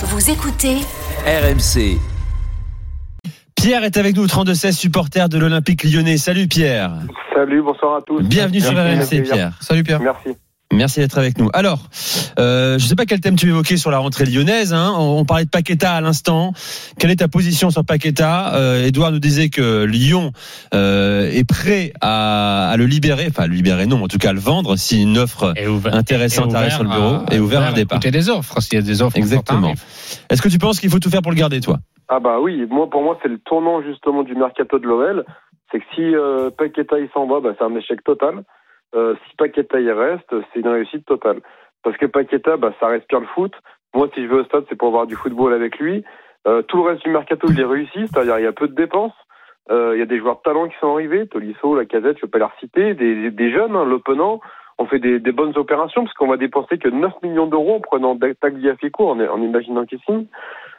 Vous écoutez RMC. Pierre est avec nous, 32-16, supporter de l'Olympique lyonnais. Salut Pierre. Salut, bonsoir à tous. Bienvenue sur RMC Pierre. Salut Pierre. Merci. Merci d'être avec nous. Alors, euh, je ne sais pas quel thème tu évoquais sur la rentrée lyonnaise. Hein. On, on parlait de Paqueta à l'instant. Quelle est ta position sur Paqueta? Euh, Edouard nous disait que Lyon euh, est prêt à, à le libérer, enfin le libérer non, en tout cas à le vendre si une offre ouvert- intéressante arrive sur le bureau à- et ouvert à un départ. écouter des offres, s'il y a des offres. Exactement. Est-ce que tu penses qu'il faut tout faire pour le garder, toi? Ah bah oui, moi pour moi c'est le tournant justement du mercato de l'OL. C'est que si euh, Paqueta il s'en va, bah, c'est un échec total. Euh, si Paqueta il reste, c'est une réussite totale. Parce que Paqueta, bah, ça respire le foot. Moi, si je vais au stade, c'est pour voir du football avec lui. Euh, tout le reste du mercato, il est réussi, c'est-à-dire il y a peu de dépenses. Euh, Il y a des joueurs de talent qui sont arrivés, Tolisso, la Casette, je ne peux pas les reciter, des, jeunes, hein. On fait des, bonnes opérations parce qu'on va dépenser que 9 millions d'euros en prenant Tagliafico, en, en imaginant qu'il signe.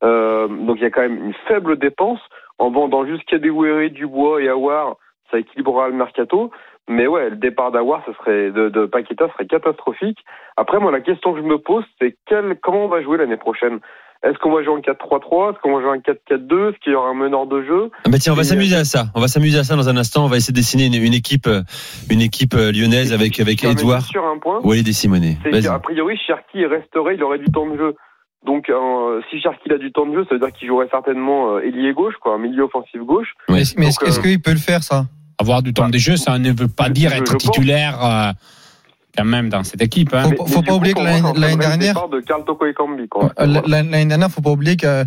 Donc il y a quand même une faible dépense. En vendant juste Kadewere, Dubois et Awar, ça équilibrera le mercato. Mais ouais, le départ d'Awar, ce serait de, de Paqueta serait catastrophique. Après, moi, la question que je me pose, c'est quel, comment on va jouer l'année prochaine? Est-ce qu'on va jouer en 4-3-3 Est-ce qu'on va jouer en 4-4-2 Est-ce qu'il y aura un meneur de jeu? Ah bah tiens, on va s'amuser à ça. On va s'amuser à ça dans un instant. On va essayer de dessiner une, une équipe, euh, une équipe euh, lyonnaise avec avec Edouard, sur un point. Walid et Simonet. qu'a priori Cherki resterait, il aurait du temps de jeu. Donc euh, si Cherki a du temps de jeu, ça veut dire qu'il jouerait certainement euh, ailier gauche, quoi, un milieu offensif gauche. Mais, mais Donc, est-ce est-ce euh, qu'il peut le faire ça? Avoir du temps de jeu, ça ne veut pas dire être titulaire euh, quand même dans cette équipe. hein. Faut Mais- pas- mais faut pas oublier que l'année- dernière-. L'année dernière, faut pas oublier que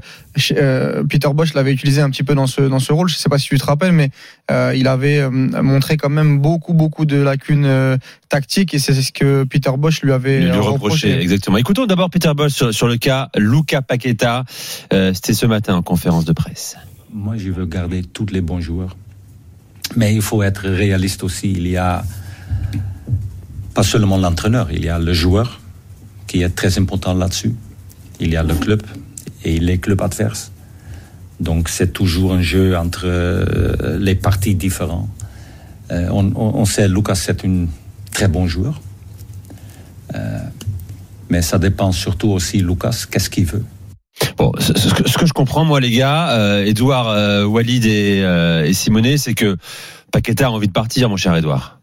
euh, Peter Bosch l'avait utilisé un petit peu dans ce dans ce rôle. Je sais pas si tu te rappelles, mais euh, il avait euh, montré quand même beaucoup beaucoup de lacunes euh, tactiques et c'est ce que Peter Bosch lui avait lui reproché. Exactement. Écoutons d'abord Peter Bosch sur, sur le cas Luca Paqueta. Euh, C'était ce matin en conférence de presse. Moi, je veux garder tous les bons joueurs. Mais il faut être réaliste aussi. Il y a pas seulement l'entraîneur, il y a le joueur qui est très important là-dessus. Il y a le club et les clubs adverses. Donc c'est toujours un jeu entre euh, les parties différents. Euh, on sait Lucas c'est un très bon joueur. Euh, mais ça dépend surtout aussi Lucas, qu'est-ce qu'il veut. Bon, ce, que je comprends, moi, les gars, euh, Edouard, euh, Walid et, euh, et Simonet, c'est que Paqueta a envie de partir, mon cher Edouard.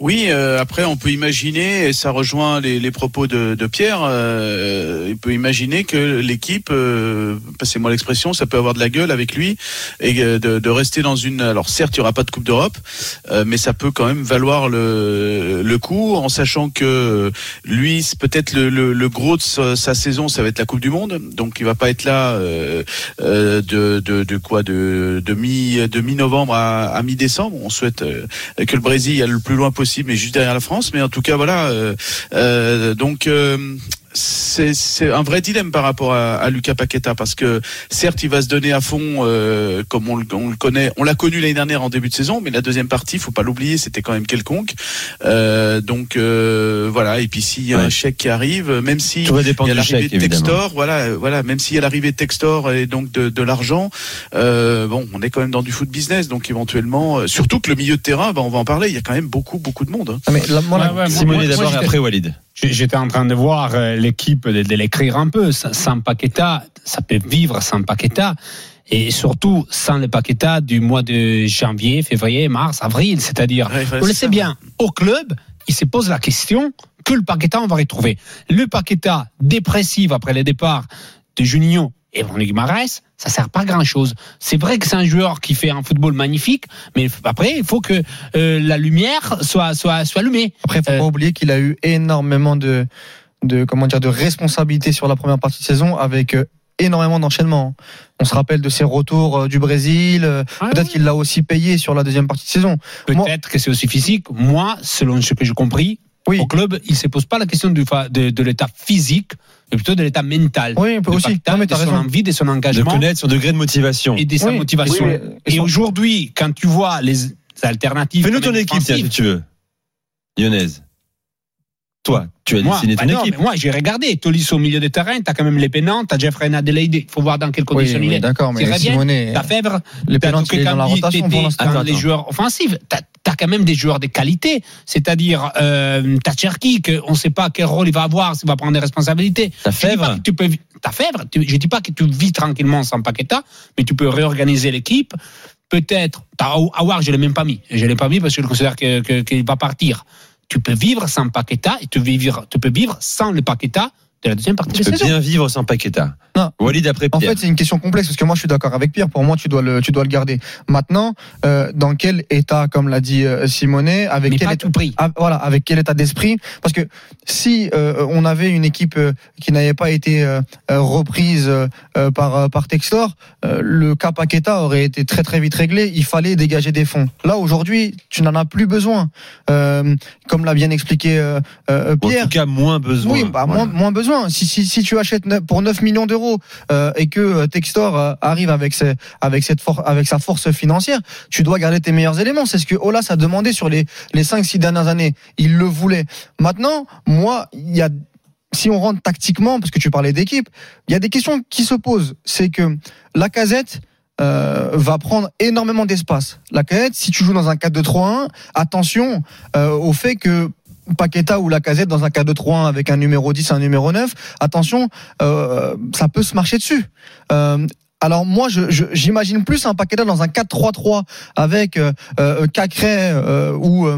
Oui, euh, après on peut imaginer, et ça rejoint les, les propos de, de Pierre, euh, peut imaginer que l'équipe, euh, passez-moi l'expression, ça peut avoir de la gueule avec lui et euh, de, de rester dans une. Alors certes, il y aura pas de Coupe d'Europe, euh, mais ça peut quand même valoir le, le coup, en sachant que lui, peut-être le, le, le gros de sa, sa saison, ça va être la Coupe du Monde, donc il va pas être là euh, de, de, de quoi, de, de mi de mi-novembre à, à mi-décembre. On souhaite que le Brésil aille le plus loin possible, mais juste derrière la France. Mais en tout cas, voilà. euh, euh, donc. C'est c'est un vrai dilemme par rapport à, à Lucas Paqueta parce que certes il va se donner à fond euh, comme on, le- on le connaît on l'a connu l'année dernière en début de saison mais la deuxième partie faut pas l'oublier c'était quand même quelconque Euh, donc euh, voilà et puis s'il y a Ouais. un chèque qui arrive même si il y a l'arrivée de évidemment. Textor, voilà, voilà. Même s'il y a l'arrivée de Textor et donc de, de l'argent, euh, bon, on est quand même dans du foot business, donc éventuellement, euh, surtout que le milieu de terrain, bah, on va en parler. Il y a quand même beaucoup, beaucoup de monde. hein. Ah, mais là, moi, la- Ouais, ouais, d'abord et après Walid. J'étais en train de voir euh, l'équipe, de, de l'écrire un peu. Sans- Paqueta, ça peut vivre sans Paqueta. Et surtout, sans le Paqueta du mois de janvier, février, mars, avril. C'est-à-dire, Ouais, vous le savez bien, au club, il se pose la question que le Paqueta, on va retrouver. Le Paqueta dépressif après le départ de Juninho et Bruno Guimaraes, ça sert pas à grand chose. C'est vrai que c'est un joueur qui fait un football magnifique, mais après, il faut que euh, la lumière soit, soit, soit allumée. Après, faut Euh, pas oublier qu'il a eu énormément de, de comment dire, de responsabilités sur la première partie de saison avec euh, énormément d'enchaînements. On se rappelle de ses retours du Brésil. Ah Peut-être qu'il l'a aussi payé sur la deuxième partie de saison. Peut-être que c'est aussi physique. Moi, selon ce que j'ai compris, Oui. au club, il ne se pose pas la question du de, de l'état physique, mais plutôt de l'état mental. Oui, on peut De aussi. Non, mais de son raison. envie, de son De engagement connaître son degré de motivation. et de sa Oui, motivation. oui, mais- et aujourd'hui, quand tu vois les alternatives. Fais-nous ton équipe, si tu veux. Lyonnaise. Toi, tu as Moi, dessiné bah ton non, équipe. mais moi, j'ai regardé. Tolisso au milieu de terrain, t'as quand même les pénants, t'as Jeffrey Adelaide, il faut voir dans quelles Oui, conditions il oui, est. d'accord, mais Simonet, T'as Fèvre, les T'as il est dans la rotation pour l'instant. les joueurs offensifs. T'as as quand même des joueurs de qualité. C'est-à-dire, euh, t'as Cherki, qu'on ne sait pas quel rôle il va avoir, s'il va prendre des responsabilités. T'as Fèvre. tu peux, ta Fèvre, tu, je dis pas que tu vis tranquillement sans Paqueta, mais tu peux réorganiser l'équipe. Peut-être, t'as- Aouar, je l'ai même pas mis. Je l'ai pas mis parce que je considère que- que- qu'il va partir. Tu peux vivre sans Paqueta et tu, vivre, tu peux vivre sans le Paqueta de la deuxième partie Tu de peux saison. bien vivre sans Paqueta. Non. Walid après En Pierre. fait, c'est une question complexe parce que moi, je suis d'accord avec Pierre. Pour moi, tu dois le, tu dois le garder. Maintenant, euh, dans quel état, comme l'a dit euh, Simonet, avec mais quel état, tout prix. ah, voilà, avec quel état d'esprit? Parce que si euh, on avait une équipe qui n'avait pas été euh, reprise par par Textor, le cas Paqueta aurait été très très vite réglé. Il fallait dégager des fonds. Là aujourd'hui, tu n'en as plus besoin. Comme l'a bien expliqué Ou en Pierre. tout cas, moins besoin. Oui, bah, Voilà. moins, moins besoin. Si, tu achètes pour 9 millions d'euros euh, et que euh, Textor euh, arrive avec, ses, avec, cette avec sa force financière, tu dois garder tes meilleurs éléments. C'est ce que Olas a demandé sur les, les 5-6 dernières années. Il le voulait. Maintenant, moi, il y a si on rentre tactiquement, parce que tu parlais d'équipe, il y a des questions qui se posent. C'est que la casette va prendre énormément d'espace. La casette, si tu joues dans un 4-2-3-1, attention au fait que Paqueta ou la casette dans un 4-2-3-1 avec un numéro 10 et un numéro 9, attention, euh, ça peut se marcher dessus. Euh, alors moi, je- je- j'imagine plus un Paqueta dans un 4-3-3 avec euh, euh, Cacré euh, ou euh,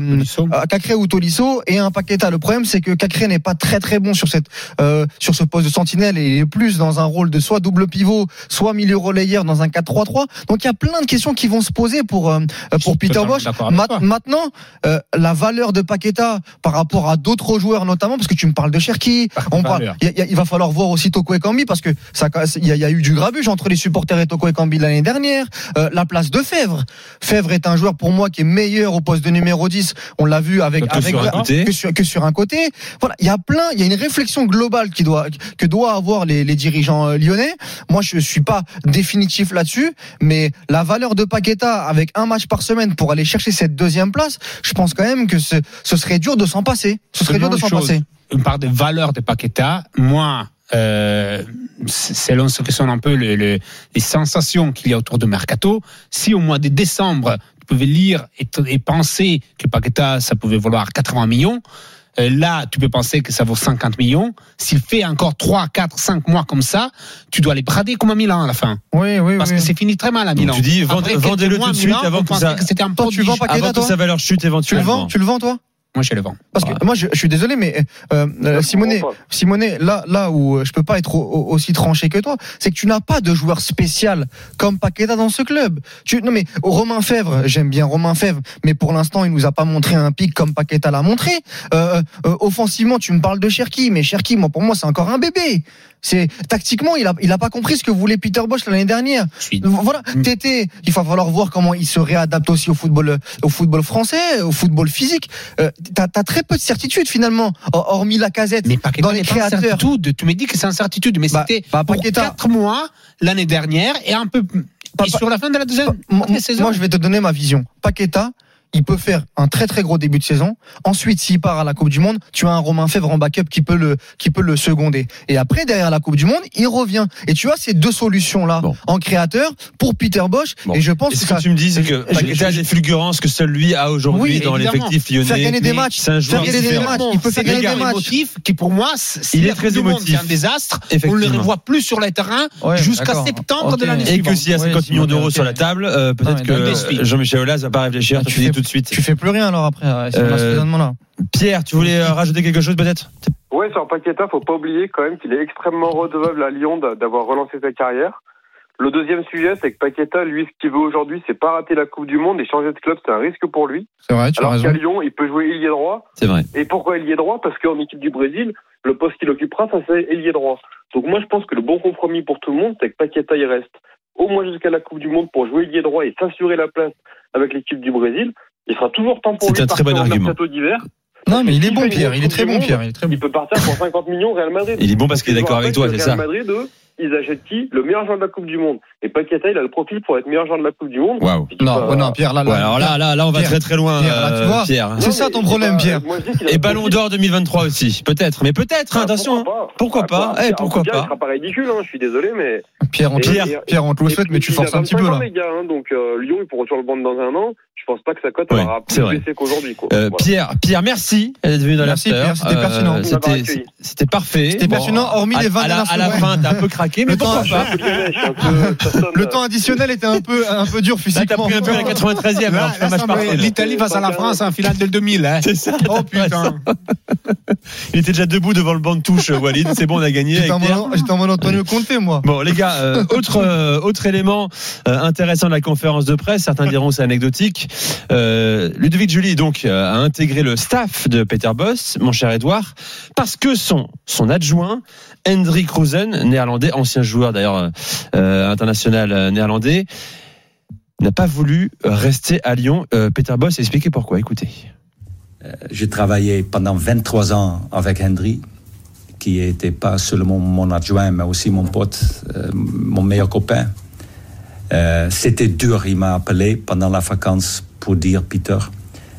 euh, Cacré ou Tolisso et un Paqueta. Le problème, c'est que Cacré n'est pas très très bon sur cette euh, sur ce poste de sentinelle et il est plus dans un rôle de soit double pivot, soit milieu relayeur dans un 4-3-3. Donc il y a plein de questions qui vont se poser pour euh, pour Peter Bosch. Ma- maintenant, euh, la valeur de Paqueta par rapport à d'autres joueurs notamment, parce que tu me parles de Cherki, on parle, il, va falloir voir aussi Toko Ekambi parce que ça, il y, y a eu du grabuge entre les supporters et Toko Ekambi l'année dernière. Euh, la place de Fèvre. Fèvre est un joueur pour moi qui est meilleur au poste de numéro 10. On l'a vu avec, Que avec sur un la- côté. que sur, que sur un côté. Voilà, il y a plein, il y a une réflexion globale qui doit, que doit avoir les, les dirigeants euh, lyonnais. Moi, je suis pas définitif là-dessus, mais la valeur de Paqueta avec un match par semaine pour aller chercher cette deuxième place, je pense quand même que ce, ce serait dur de s'en passer. Ce serait dur de s'en passer. chose, Une part de Paqueta. Moi, euh, selon ce que sont un peu le- le- les sensations qu'il y a autour de Mercato, si au mois de décembre, tu pouvais lire et, penser que Paqueta, ça pouvait valoir 80 millions, euh, là, tu peux penser que ça vaut 50 millions. S'il fait encore 3, 4, 5 mois comme ça, tu dois les brader comme à Milan à la fin. Oui, oui, Parce oui. que c'est fini très mal à Milan. tu dis, vendez-le mois tout de suite avant que ça- que c'était un Toi, tu vends Paqueta, Avant que sa valeur chute tu le éventuellement. vends, tu le vends toi Moi, je le vends. Parce que Voilà. moi, je, je suis désolé, mais euh, euh, Simonet, Simonet, là, là où euh, je peux pas être au- au- aussi tranché que toi, c'est que tu n'as pas de joueur spécial comme Paqueta dans ce club. Tu, non mais Romain Fèvre, j'aime bien Romain Fèvre, mais pour l'instant, il nous a pas montré un pic comme Paqueta l'a montré. Euh, euh, offensivement, tu me parles de Cherki, mais Cherki, moi, pour moi, c'est encore un bébé. C'est tactiquement, il a, il a pas compris ce que voulait Peter Bosch l'année dernière. Suis Voilà, Mm. Tété, il va falloir voir comment il se réadapte aussi au football, au football français, au football physique. Euh, T'as as très peu de certitude finalement, hor- hormis la casette. Mais Paqueta dans les créateurs. certitude. Tu me dis que c'est incertitude, mais Bah, c'était bah, pour quatre mois l'année dernière et un peu Pas- et sur la fin de la deuxième Moi, saison. moi, je vais te donner ma vision. Paqueta, il peut faire un très très gros début de saison. Ensuite, s'il part à la Coupe du Monde, tu as un Romain Fèvre en backup qui peut le qui peut le seconder. Et après, derrière la Coupe du Monde, il revient. Et tu as ces deux solutions là Bon. en créateur pour Peter Bosch. Bon. Et je pense Et ce que ça, que tu me dis, c'est que Paqueta des fulgurances que seul lui a aujourd'hui Oui, dans l'effectif lyonnais. faire gagner des matchs, c'est un faire gagner des matchs. Il peut faire gagner des matchs. émotif qui pour moi, Il est très émotif. c'est un désastre. On ne le revoit plus sur le terrain Ouais, jusqu'à septembre de l'année Et que suivante. s'il y a Oui, 50 millions d'euros sur la table, euh, peut-être Ah, que Jean-Michel Aulas va pas réfléchir, Tout de suite. tu fais plus rien alors après. euh, Euh, raisonnement-là. Pierre, tu voulais euh, rajouter quelque chose peut-être? Ouais, sur Paqueta, faut pas oublier quand même qu'il est extrêmement redevable à Lyon d'a- d'avoir relancé sa carrière. Le deuxième sujet, c'est que Paqueta, lui, ce qu'il veut aujourd'hui, c'est pas rater la Coupe du Monde et changer de club, c'est un risque pour lui. C'est vrai, tu as Alors raison. qu'à Lyon, il peut jouer ailier droit. C'est vrai. Et pourquoi ailier droit? Parce qu'en équipe du Brésil, le poste qu'il occupera, ça c'est ailier droit. Donc moi, je pense que le bon compromis pour tout le monde, c'est que Paqueta, il reste au moins jusqu'à la Coupe du Monde pour jouer ailier droit et s'assurer la place avec l'équipe du Brésil. Il sera toujours temps pour C'est lui un très bon argument. Non, mais il est bon, Pierre. Il est très bon. Pierre. Il est très bon. Il peut partir pour 50 millions Real Madrid. Il est bon parce qu'il est d'accord avec toi, c'est Real ça. Madrid, eux, ils achètent qui Le meilleur joueur de la Coupe du Monde. Et Paqueta, il a le profil pour être meilleur joueur de la Coupe du Monde. Dis Non, pas- ouais, non, Pierre, là, là. Ouais, alors là, là, là, on va Pierre, très très loin, Pierre, euh. Pierre. C'est ça ton problème, pas- Pierre. moi, Et Ballon d'Or 2023 aussi, peut-être. Mais peut-être, hein, Ah, attention. Pourquoi pas, Pourquoi pas Eh, Pierre, pourquoi Pierre, pas Il sera pas ridicule, hein, je suis désolé, mais. Pierre, on Et- Pierre, et- Pierre, on te le souhaite, mais tu forces un petit 25 peu, là. les gars, hein, donc euh, Lyon, il pourra sur le banc dans un an. Je pense pas que sa cote aura c'est plus vrai. baissé qu'aujourd'hui. quoi. Euh, Voilà. Pierre, Pierre, merci d'être venu dans Merci. Pierre, c'était pertinent. C'était, parfait. C'était pertinent, hormis les vannes à la, fin, t'as un peu craqué, mais pourquoi pas Le euh, temps additionnel était un peu, un peu dur Là, t'as physiquement. pris un peu la 93e. alors Là, que là, le match ça parfait, me- là. L'Italie face à la France en finale del 2000. Hein. C'est ça. Oh putain. Il était déjà debout devant le banc de touche, Walid. C'est bon, on a gagné. J'étais avec en mode- j'étais en mode Antonio Conte, moi. Bon, les gars, euh, autre euh, autre élément euh, intéressant de la conférence de presse. Certains diront c'est anecdotique. Euh, Ludovic Julie donc euh, a intégré le staff de Peter Boss, mon cher Edouard, parce que son son adjoint Hendrik Rosen, néerlandais, ancien joueur d'ailleurs euh, international euh, néerlandais, n'a pas voulu rester à Lyon. Euh, Peter Boss a expliqué pourquoi. Écoutez. J'ai travaillé pendant 23 ans avec Henry, qui n'était pas seulement mon adjoint, mais aussi mon pote, mon meilleur copain. C'était dur, il m'a appelé pendant la vacance pour dire, Peter,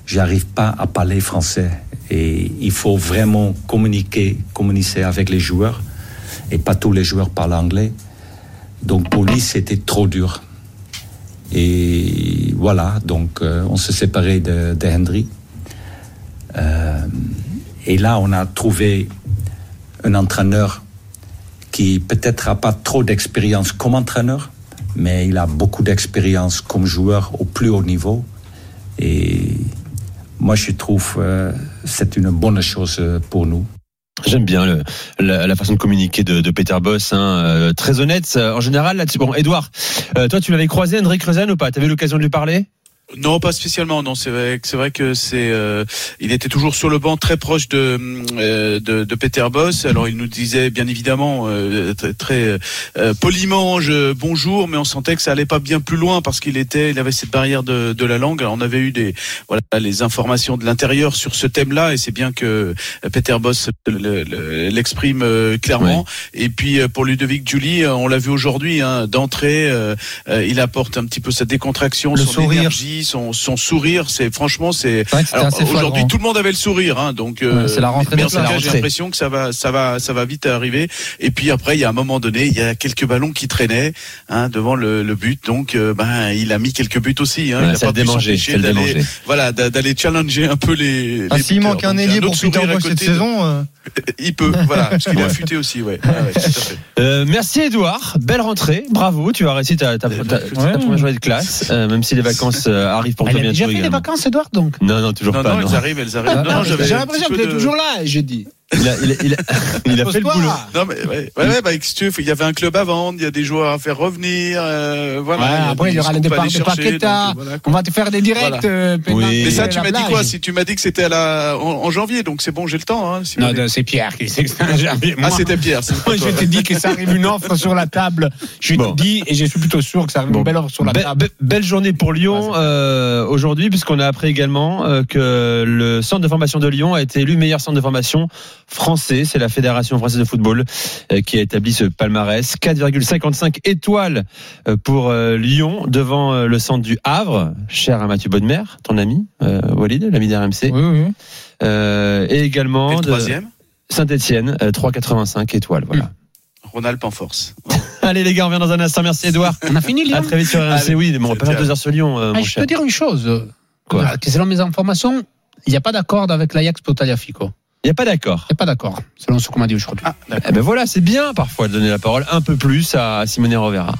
j'arrive pas à parler français et il faut vraiment communiquer, communiquer avec les joueurs et pas tous les joueurs parlent anglais. Donc pour lui, c'était trop dur. Et voilà, donc euh, on se séparait de, de Henry. Euh, et là, on a trouvé un entraîneur qui peut-être n'a pas trop d'expérience comme entraîneur, mais il a beaucoup d'expérience comme joueur au plus haut niveau. Et moi, je trouve euh, c'est une bonne chose pour nous. J'aime bien la, façon de communiquer de, de Peter Boss, hein, euh, très honnête. En général, là-dessus. Bon, Edouard, euh, toi, tu l'avais croisé, Hendrik Rosen ou pas? T'avais l'occasion de lui parler? Non, pas spécialement. Non, c'est vrai. C'est vrai que c'est. euh, il était toujours sur le banc, très proche de euh, de, de Peter Boss. Alors il nous disait bien évidemment euh, très, très euh, poliment je, bonjour, mais on sentait que ça allait pas bien plus loin parce qu'il était, il avait cette barrière de, de la langue. Alors, on avait eu des voilà les informations de l'intérieur sur ce thème-là, et c'est bien que Peter Boss le- le- l'exprime euh, clairement. Et puis euh, pour Ludovic Julie, euh, on l'a vu aujourd'hui hein, d'entrée, euh, euh, il apporte un petit peu sa décontraction, Le son sourire. énergie, son, son sourire. C'est franchement, c'est. Aujourd'hui, tout le monde avait le sourire, hein, donc. euh, Ouais, c'est la rentrée mais en tout cas, j'ai l'impression que ça va, ça va, ça va vite arriver. Et puis après, il y a un moment donné, il y a quelques ballons qui traînaient hein, devant le, le but, donc euh, ben il a mis quelques buts aussi. Hein, Ouais, il a pas le d'aller, voilà, d'a- d'aller challenger un peu les. Ah, S'il manque un ailier pour Peter Boss cette saison, euh, il peut, voilà, parce qu'il est affûté aussi, ouais. Euh, merci Edouard, belle rentrée, bravo, tu as réussi ta, ta, ta- première journée de classe, même si les vacances euh, arrivent pour Elle a déjà fait les également. vacances, Edouard, donc Non, non, toujours Non, pas. non, non. elles arrivent, elles arrivent. Non, non, j'avais J'ai un l'impression petit que peu tu es de- toujours là, j'ai dit. Il a, il a, il a, il a fait le boulot. Non mais ouais, ouais, ouais, bah, tu veux, il y avait un club à vendre, il y a des joueurs à faire revenir, euh, voilà. Il y après, il y aura le scoops à départ aller de chercher, Paqueta. donc, voilà. On va te faire des directs. Voilà. euh, Oui. Mais ça, tu m'as dit quoi Si tu m'as dit que c'était à la en, en janvier, donc c'est bon, j'ai le temps. Hein, si Non, non, c'est Pierre qui sait que c'est un janvier. ah, Moi, c'était Pierre. moi, je toi. te dis que ça arrive une offre sur la table. Je Bon. te dis, et je suis plutôt sûr que ça arrive Bon. une belle offre sur la Be- table. be- belle journée pour Lyon euh, aujourd'hui, puisqu'on a appris également euh, que le centre de formation de Lyon a été élu meilleur centre de formation français. C'est la Fédération française de football euh, qui a établi ce palmarès. 4,55 étoiles euh, pour euh, Lyon devant le centre du Havre, cher à Mathieu Bodmer, ton ami euh, Walid, l'ami d'RMC, oui, oui. euh, et également troisième, Saint-Etienne, 3,85 étoiles. Voilà. Rhône-Alpes en force. Allez les gars, on revient dans un instant. Merci Edouard. On a fini, Lyon. À très vite sur RMC. Oui, mais on va pas faire deux heures sur Lyon, euh, Ah, mon je cher. peux dire une chose. Quoi que selon mes informations, il n'y a pas d'accord avec l'Ajax pour Tagliafico. Il n'y a pas d'accord. Il n'y a pas d'accord, selon ce qu'on m'a dit aujourd'hui. Ah. Eh ben voilà, c'est bien parfois de donner la parole un peu plus à Simone Rovera.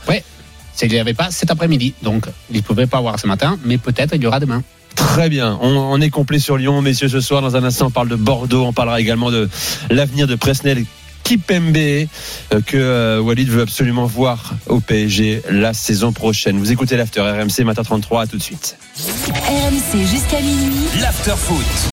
C'est qu'il n'y avait pas cet après-midi. Donc, il ne pouvait pas avoir ce matin, mais peut-être il y aura demain. Très bien, on, on est complet sur Lyon, messieurs, ce soir. Dans un instant, on parle de Bordeaux, on parlera également de l'avenir de Presnel Kipembe euh, que euh, Walid veut absolument voir au PSG la saison prochaine. Vous écoutez l'After RMC, matin 33, à tout de suite. RMC jusqu'à minuit. L'after foot.